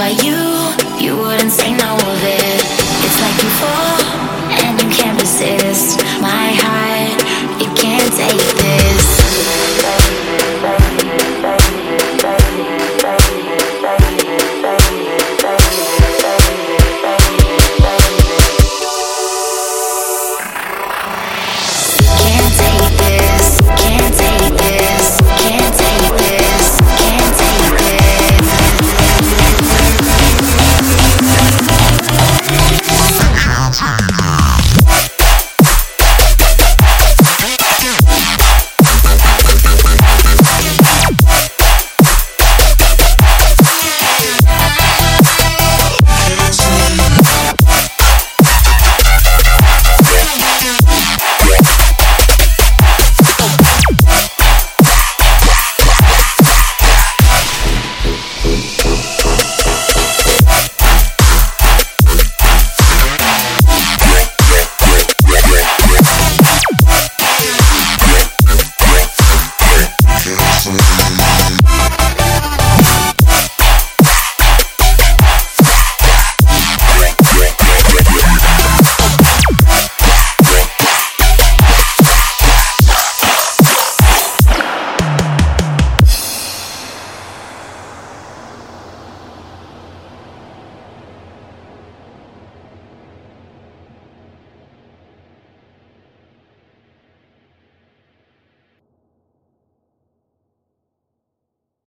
by you.